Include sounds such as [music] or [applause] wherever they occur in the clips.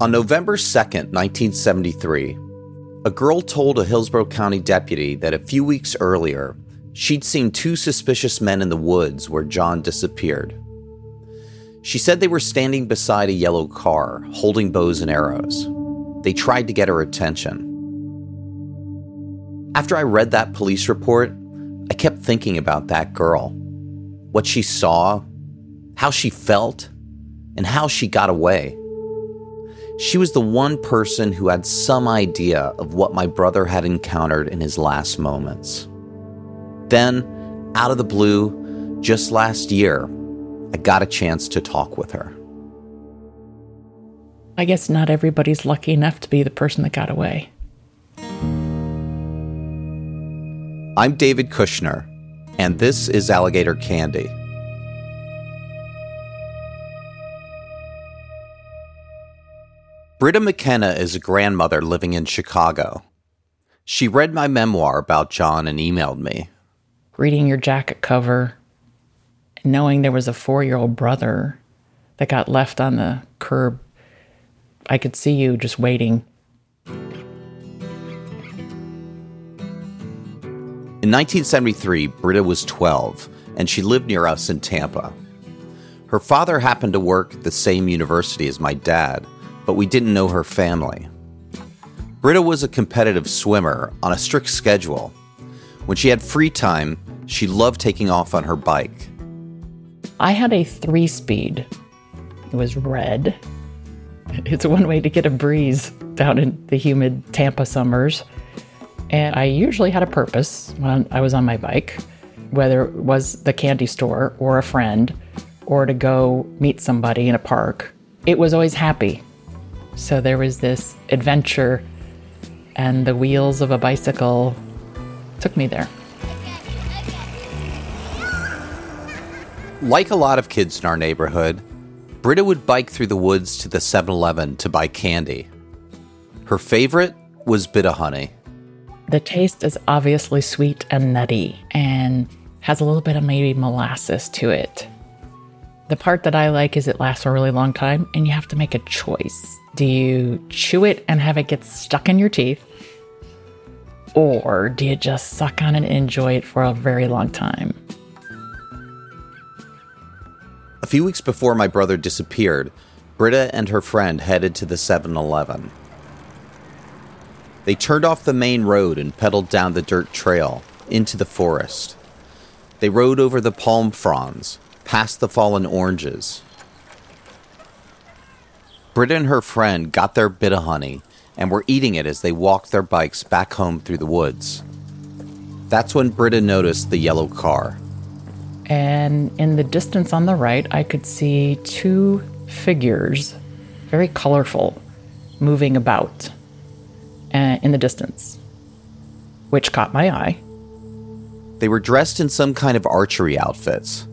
On November 2nd, 1973, a girl told a Hillsborough County deputy that a few weeks earlier, she'd seen two suspicious men in the woods where John disappeared. She said they were standing beside a yellow car, holding bows and arrows. They tried to get her attention. After I read that police report, I kept thinking about that girl. What she saw, how she felt, and how she got away. She was the one person who had some idea of what my brother had encountered in his last moments. Then, out of the blue, just last year, I got a chance to talk with her. I guess not everybody's lucky enough to be the person that got away. I'm David Kushner, and this is Alligator Candy. Britta McKenna is a grandmother living in Chicago. She read my memoir about John and emailed me. Reading your jacket cover, And knowing there was a four year old brother that got left on the curb, I could see you just waiting. In 1973, Britta was 12 and she lived near us in Tampa. Her father happened to work at the same university as my dad but we didn't know her family. Britta was a competitive swimmer on a strict schedule. When she had free time, she loved taking off on her bike. I had a three speed. It was red. It's one way to get a breeze down in the humid Tampa summers. And I usually had a purpose when I was on my bike, whether it was the candy store or a friend or to go meet somebody in a park. It was always happy. So there was this adventure, and the wheels of a bicycle took me there. Like a lot of kids in our neighborhood, Britta would bike through the woods to the 7 Eleven to buy candy. Her favorite was Bit-O-Honey. The taste is obviously sweet and nutty and has a little bit of maybe molasses to it. The part that I like is it lasts a really long time and you have to make a choice. Do you chew it and have it get stuck in your teeth? Or do you just suck on and enjoy it for a very long time? A few weeks before my brother disappeared, Britta and her friend headed to the 7 Eleven. They turned off the main road and pedaled down the dirt trail into the forest. They rode over the palm fronds, past the fallen oranges. Britta and her friend got their Bit-O-Honey and were eating it as they walked their bikes back home through the woods. That's when Britta noticed the yellow car. And in the distance on the right, I could see two figures, very colorful, moving about uh, in the distance, which caught my eye. They were dressed in some kind of archery outfits.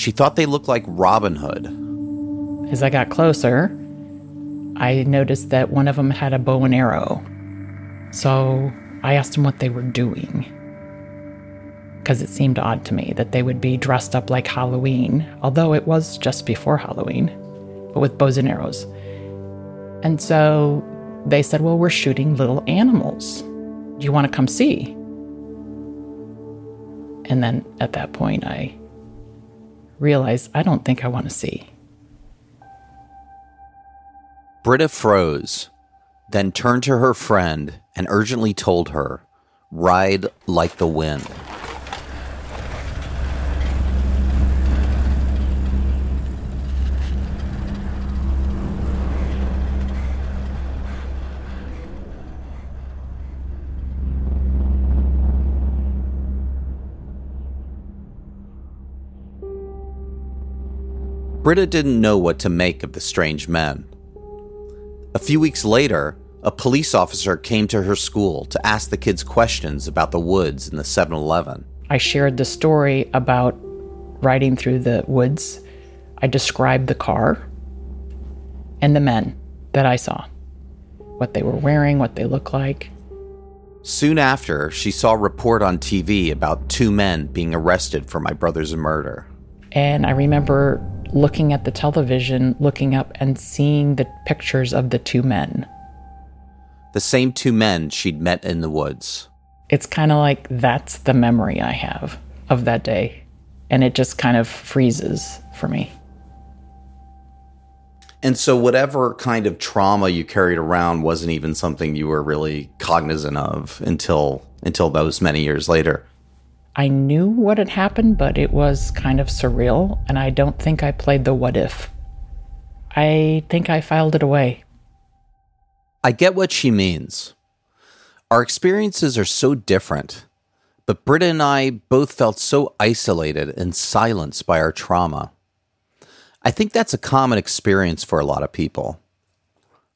She thought they looked like Robin Hood. As I got closer, I noticed that one of them had a bow and arrow. So I asked them what they were doing. Because it seemed odd to me that they would be dressed up like Halloween, although it was just before Halloween, but with bows and arrows. And so they said, Well, we're shooting little animals. Do you want to come see? And then at that point, I realize I don't think I want to see. Britta froze, then turned to her friend and urgently told her, Ride like the wind. Britta didn't know what to make of the strange men. A few weeks later, a police officer came to her school to ask the kids questions about the woods and the 7 Eleven. I shared the story about riding through the woods. I described the car and the men that I saw, what they were wearing, what they looked like. Soon after, she saw a report on TV about two men being arrested for my brother's murder. And I remember looking at the television, looking up and seeing the pictures of the two men. The same two men she'd met in the woods. It's kind of like that's the memory I have of that day. And it just kind of freezes for me. And so, whatever kind of trauma you carried around wasn't even something you were really cognizant of until until those many years later. I knew what had happened, but it was kind of surreal, and I don't think I played the what if. I think I filed it away. I get what she means. Our experiences are so different, but Britta and I both felt so isolated and silenced by our trauma. I think that's a common experience for a lot of people.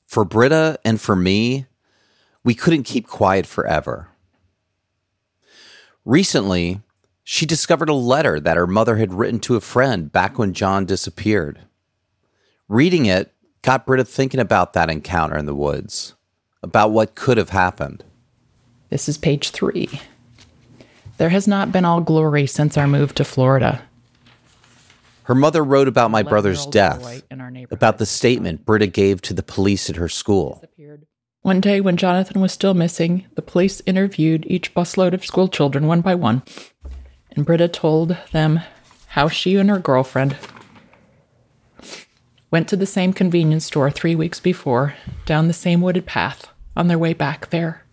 For Britta and for me, we couldn't keep quiet forever. Recently, she discovered a letter that her mother had written to a friend back when John disappeared. Reading it got Britta thinking about that encounter in the woods, about what could have happened. This is page three. There has not been all glory since our move to Florida. Her mother wrote about my brother's death, boy in our neighborhood about the statement Britta gave to the police at her school. One day, when Jonathan was still missing, the police interviewed each busload of school children one by one, and Britta told them how she and her girlfriend went to the same convenience store three weeks before, down the same wooded path. On their way back there,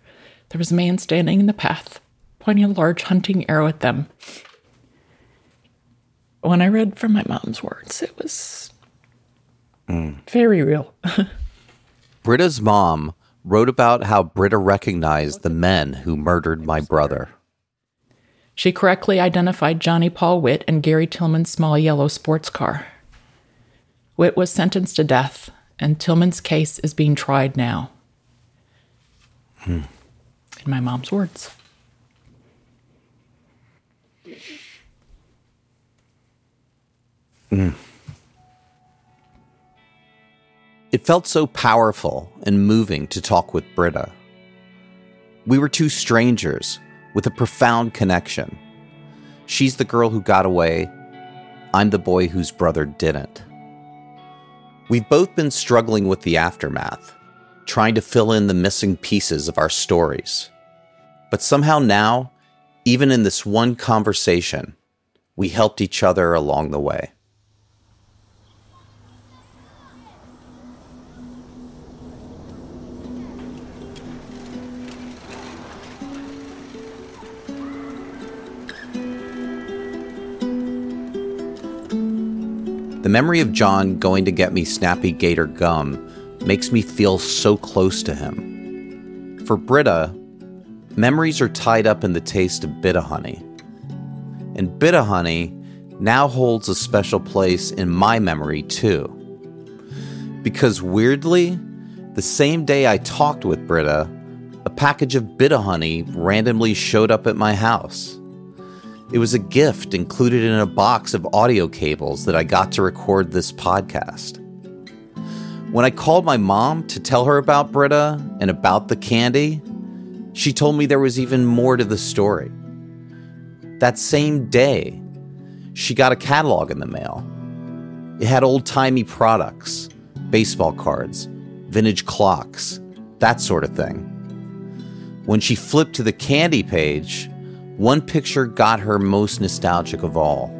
there was a man standing in the path, pointing a large hunting arrow at them. When I read from my mom's words, it was mm. very real. [laughs] Britta's mom wrote about how Britta recognized the men who murdered my brother. She correctly identified Johnny Paul Witt and Gary Tillman's small yellow sports car. Witt was sentenced to death, and Tillman's case is being tried now. In my mom's words. Hmm. It felt so powerful and moving to talk with Britta. We were two strangers with a profound connection. She's the girl who got away. I'm the boy whose brother didn't. We've both been struggling with the aftermath, trying to fill in the missing pieces of our stories. But somehow now, even in this one conversation, we helped each other along the way. The memory of John going to get me Snappy Gator gum makes me feel so close to him. For Britta, memories are tied up in the taste of Bit-O-Honey. And Bit-O-Honey now holds a special place in my memory too. Because weirdly, the same day I talked with Britta, a package of Bit-O-Honey randomly showed up at my house. It was a gift included in a box of audio cables that I got to record this podcast. When I called my mom to tell her about Britta and about the candy, she told me there was even more to the story. That same day, she got a catalog in the mail. It had old timey products, baseball cards, vintage clocks, that sort of thing. When she flipped to the candy page, one picture got her most nostalgic of all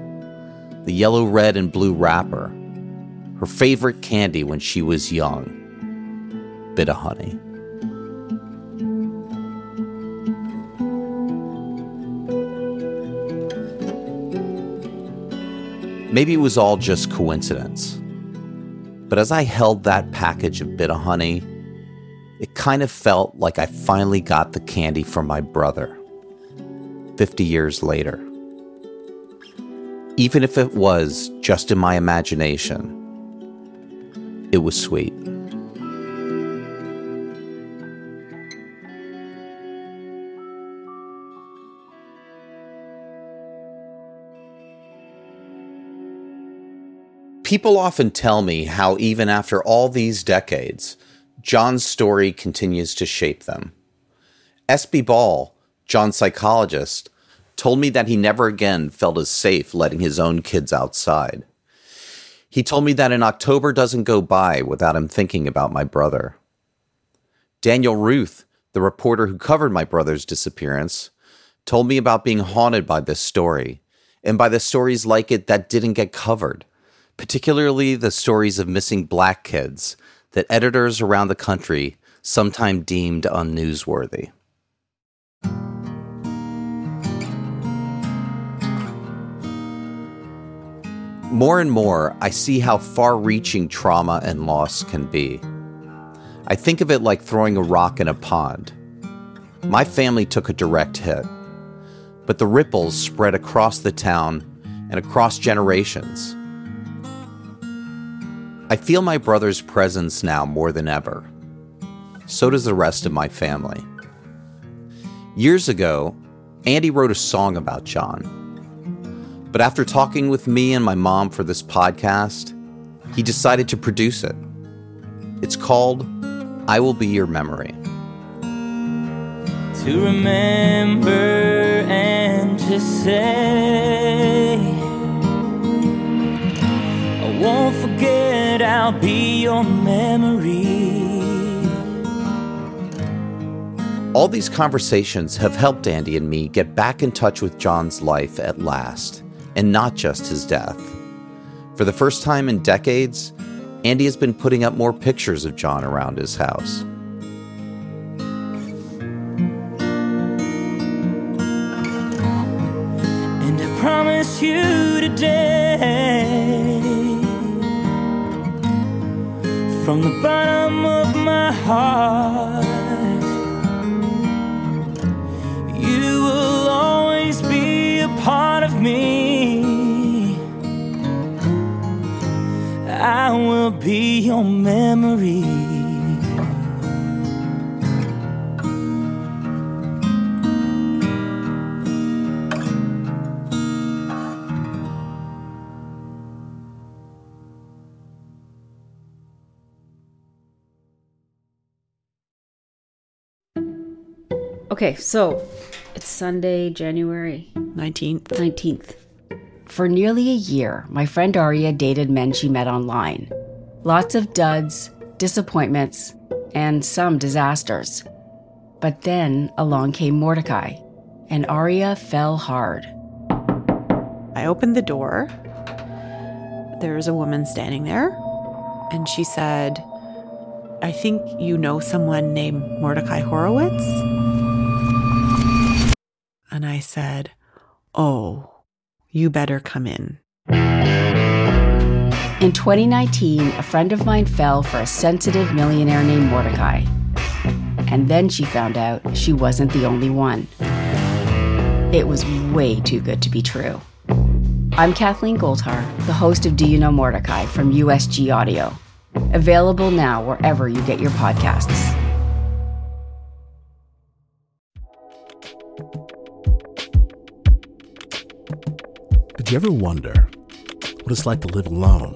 the yellow, red, and blue wrapper, her favorite candy when she was young Bit-O-Honey. Maybe it was all just coincidence. But as I held that package of Bit-O-Honey, it kind of felt like I finally got the candy from my brother. 50 years later. Even if it was just in my imagination, it was sweet. People often tell me how, even after all these decades, John's story continues to shape them. S.B. Ball, John's psychologist, told me that he never again felt as safe letting his own kids outside. He told me that an October doesn't go by without him thinking about my brother. Daniel Ruth, the reporter who covered my brother's disappearance, told me about being haunted by this story and by the stories like it that didn't get covered, particularly the stories of missing black kids that editors around the country sometimes deemed unnewsworthy. More and more, I see how far reaching trauma and loss can be. I think of it like throwing a rock in a pond. My family took a direct hit, but the ripples spread across the town and across generations. I feel my brother's presence now more than ever. So does the rest of my family. Years ago, Andy wrote a song about John. But after talking with me and my mom for this podcast, he decided to produce it. It's called I Will Be Your Memory. To remember and to say, I won't forget, I'll be your memory. All these conversations have helped Andy and me get back in touch with John's life at last and not just his death. For the first time in decades, Andy has been putting up more pictures of John around his house. And I promise you today, from the bottom of my heart, you will always be your memory. Okay, so it's Sunday, January 19th. 19th. For nearly a year, my friend Aria dated men she met online. Lots of duds, disappointments, and some disasters. But then along came Mordecai, and Aria fell hard. I opened the door. There was a woman standing there, and she said, I think you know someone named Mordecai Horowitz? And I said, Oh, you better come in. In 2019, a friend of mine fell for a sensitive millionaire named Mordecai. And then she found out she wasn't the only one. It was way too good to be true. I'm Kathleen Goldhar, the host of Do You Know Mordecai from USG Audio. Available now wherever you get your podcasts. Did you ever wonder what it's like to live alone,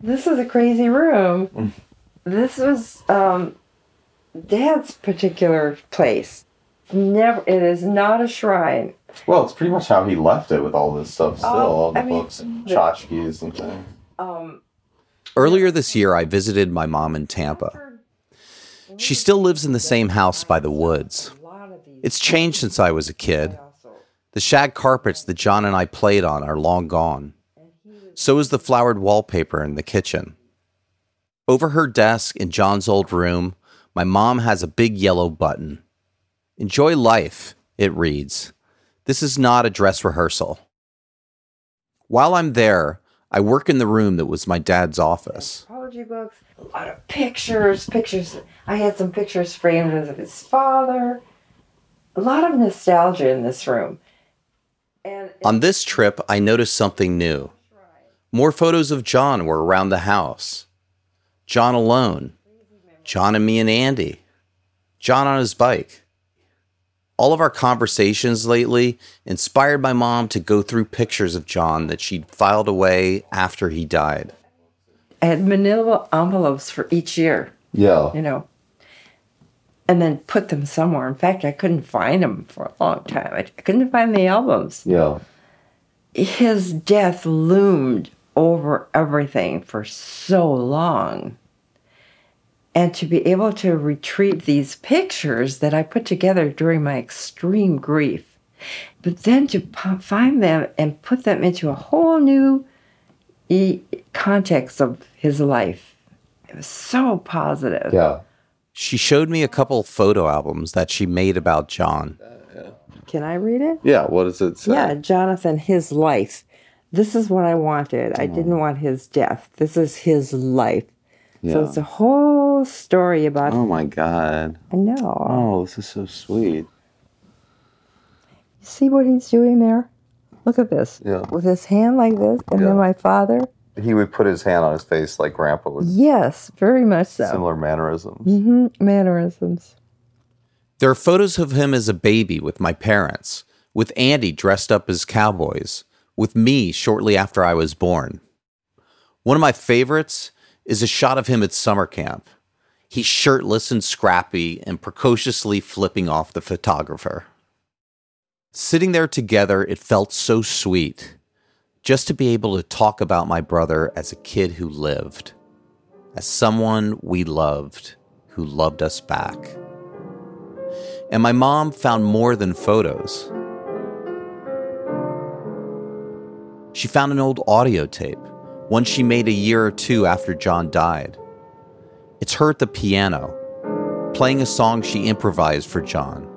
This is a crazy room. This was um, Dad's particular place. Never. It is not a shrine. Well, it's pretty much how he left it with all this stuff still, Oh, all the I mean, books and the- tchotchkes and things. Um, Earlier this year, I visited my mom in Tampa. She still lives in the same house by the woods. It's changed since I was a kid. The shag carpets that John and I played on are long gone. So is the flowered wallpaper in the kitchen. Over her desk in John's old room, my mom has a big yellow button. Enjoy life, it reads. This is not a dress rehearsal. While I'm there, I work in the room that was my dad's office. Apology books, a lot of pictures, pictures. I had some pictures framed of his father. A lot of nostalgia in this room. And On this trip, I noticed something new. More photos of John were around the house. John alone. John and me and Andy. John on his bike. All of our conversations lately inspired my mom to go through pictures of John that she'd filed away after he died. I had manila envelopes for each year, Yeah. you know, and then put them somewhere. In fact, I couldn't find them for a long time. I couldn't find the albums. Yeah. His death loomed over everything for so long. And to be able to retrieve these pictures that I put together during my extreme grief, but then to find them and put them into a whole new context of his life, it was so positive. Yeah. She showed me a couple photo albums that she made about John. Uh, Can I read it? Yeah. What does it say? Yeah, Jonathan, his life. This is what I wanted. I didn't want his death. This is his life. Yeah. So it's a whole story about. Oh my God. I know. Oh, this is so sweet. See what he's doing there? Look at this. Yeah. With his hand like this, and Yeah. then my father. He would put his hand on his face like Grandpa would. Yes, very much so. Similar mannerisms. Mm-hmm. Mannerisms. There are photos of him as a baby with my parents, with Andy dressed up as cowboys, with me shortly after I was born. One of my favorites is a shot of him at summer camp. He's shirtless and scrappy and precociously flipping off the photographer. Sitting there together, it felt so sweet just to be able to talk about my brother as a kid who lived, as someone we loved who loved us back. And my mom found more than photos. She found an old audio tape, one she made a year or two after John died. It's her at the piano, playing a song she improvised for John,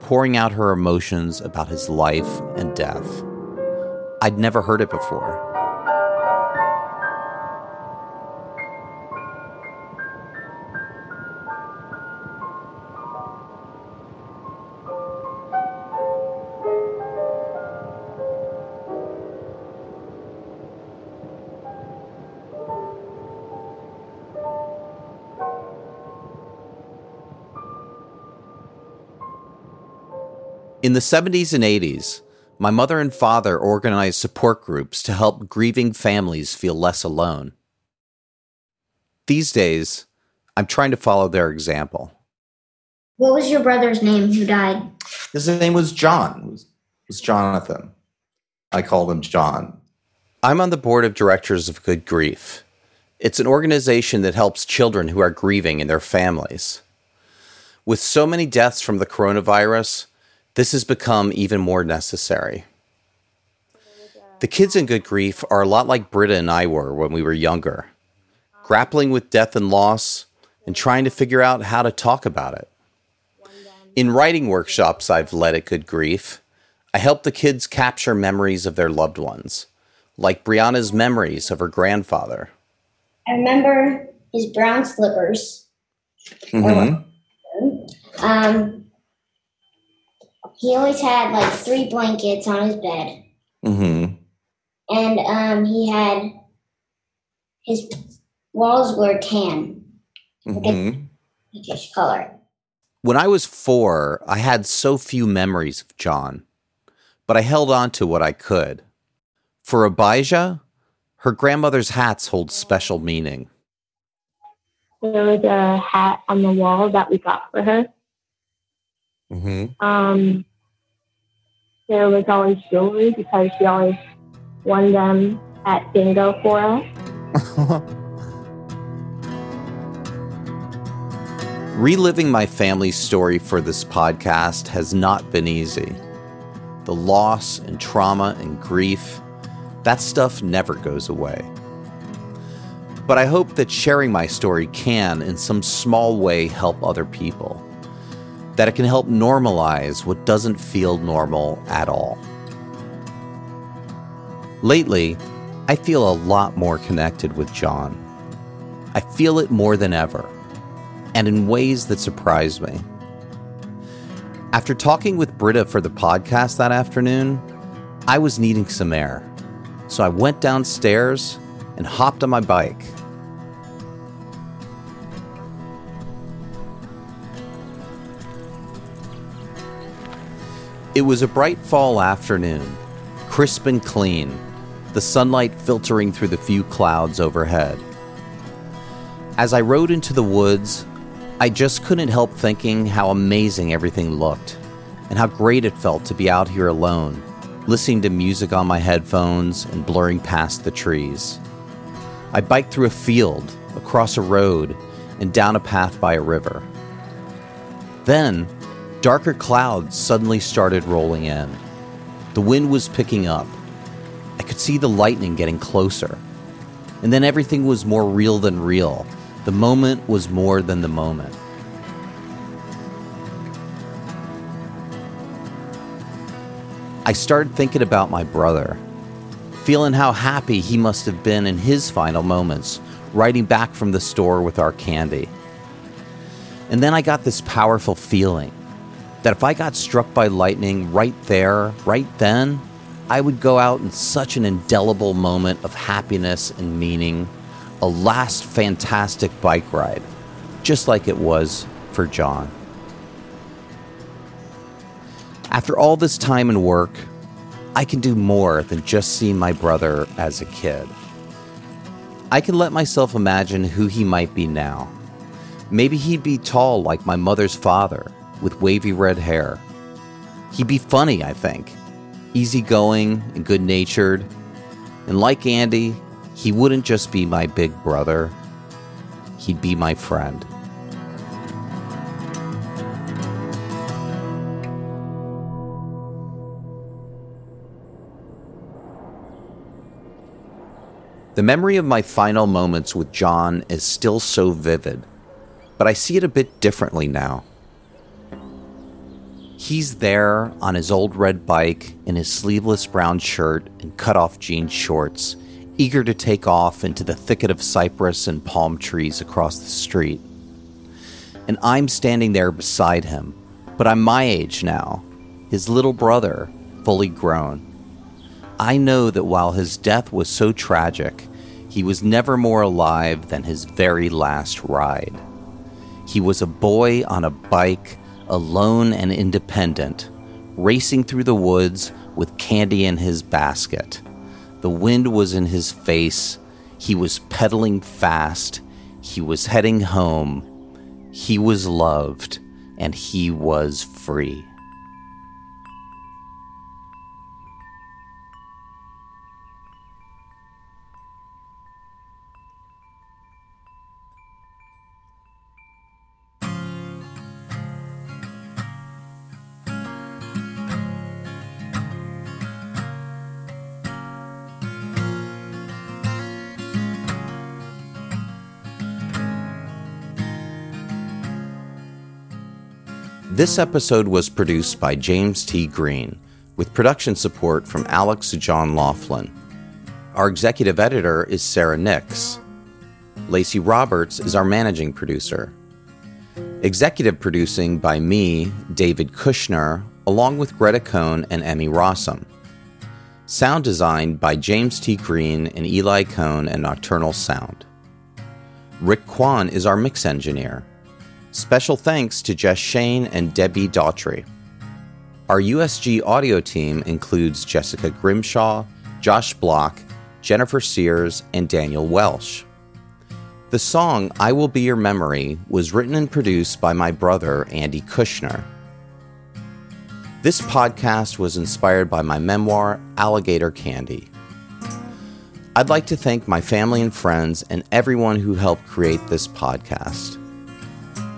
pouring out her emotions about his life and death. I'd never heard it before. In the 70s and 80s, my mother and father organized support groups to help grieving families feel less alone. These days, I'm trying to follow their example. What was your brother's name who died? His name was John. It was, it was Jonathan. I called him John. I'm on the board of directors of Good Grief. It's an organization that helps children who are grieving and their families. With so many deaths from the coronavirus, this has become even more necessary. The kids in Good Grief are a lot like Britta and I were when we were younger, grappling with death and loss and trying to figure out how to talk about it. In writing workshops I've led at Good Grief, I help the kids capture memories of their loved ones, like Brianna's memories of her grandfather. I remember his brown slippers. Mm-hmm. Um, he always had like three blankets on his bed, Mm-hmm. and um, he had his walls were tan, Mm-hmm. pinkish color. When I was four, I had so few memories of John, but I held on to what I could. For Abijah, her grandmother's hats hold special meaning. There was a hat on the wall that we got for her. Mm-hmm. Um, there was always jewelry because she always won them at bingo for us. [laughs] Reliving my family's story for this podcast has not been easy. The loss and trauma and grief, that stuff never goes away. But I hope that sharing my story can, in some small way, help other people. That it can help normalize what doesn't feel normal at all. Lately, I feel a lot more connected with John. I feel it more than ever, and in ways that surprise me. After talking with Britta for the podcast that afternoon, I was needing some air. So I went downstairs and hopped on my bike. It was a bright fall afternoon, crisp and clean, the sunlight filtering through the few clouds overhead. As I rode into the woods, I just couldn't help thinking how amazing everything looked and how great it felt to be out here alone, listening to music on my headphones and blurring past the trees. I biked through a field, across a road, and down a path by a river. Then, darker clouds suddenly started rolling in. The wind was picking up. I could see the lightning getting closer. And then everything was more real than real. The moment was more than the moment. I started thinking about my brother, feeling how happy he must have been in his final moments, riding back from the store with our candy. And then I got this powerful feeling that if I got struck by lightning right there, right then, I would go out in such an indelible moment of happiness and meaning, a last fantastic bike ride, just like it was for John. After all this time and work, I can do more than just see my brother as a kid. I can let myself imagine who he might be now. Maybe he'd be tall like my mother's father, with wavy red hair. He'd be funny, I think, easygoing and good natured. And like Andy, he wouldn't just be my big brother, he'd be my friend. The memory of my final moments with John is still so vivid, but I see it a bit differently now. He's there on his old red bike in his sleeveless brown shirt and cut off jean shorts, eager to take off into the thicket of cypress and palm trees across the street. And I'm standing there beside him, but I'm my age now, his little brother, fully grown. I know that while his death was so tragic, he was never more alive than his very last ride. He was a boy on a bike, alone and independent, racing through the woods with candy in his basket. The wind was in his face. He was pedaling fast. He was heading home. He was loved, and he was free. This episode was produced by James T. Green, with production support from Alex John Laughlin. Our executive editor is Sarah Nix. Lacey Roberts is our managing producer. Executive producing by me, David Kushner, along with Greta Cohn and Emmy Rossum. Sound designed by James T. Green and Eli Cohn and Nocturnal Sound. Rick Kwan is our mix engineer. Special thanks to Jess Shane and Debbie Daughtry. Our USG audio team includes Jessica Grimshaw, Josh Block, Jennifer Sears, and Daniel Welsh. The song I Will Be Your Memory was written and produced by my brother, Andy Kushner. This podcast was inspired by my memoir, Alligator Candy. I'd like to thank my family and friends and everyone who helped create this podcast.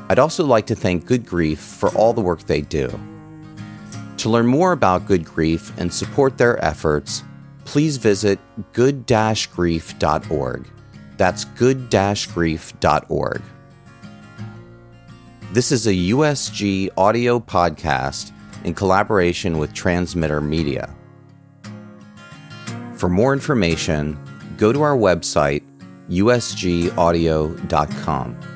I'd also like to thank Good Grief for all the work they do. To learn more about Good Grief and support their efforts, please visit good-grief.org. That's good-grief.org. This is a USG audio podcast in collaboration with Transmitter Media. For more information, go to our website, usgaudio.com.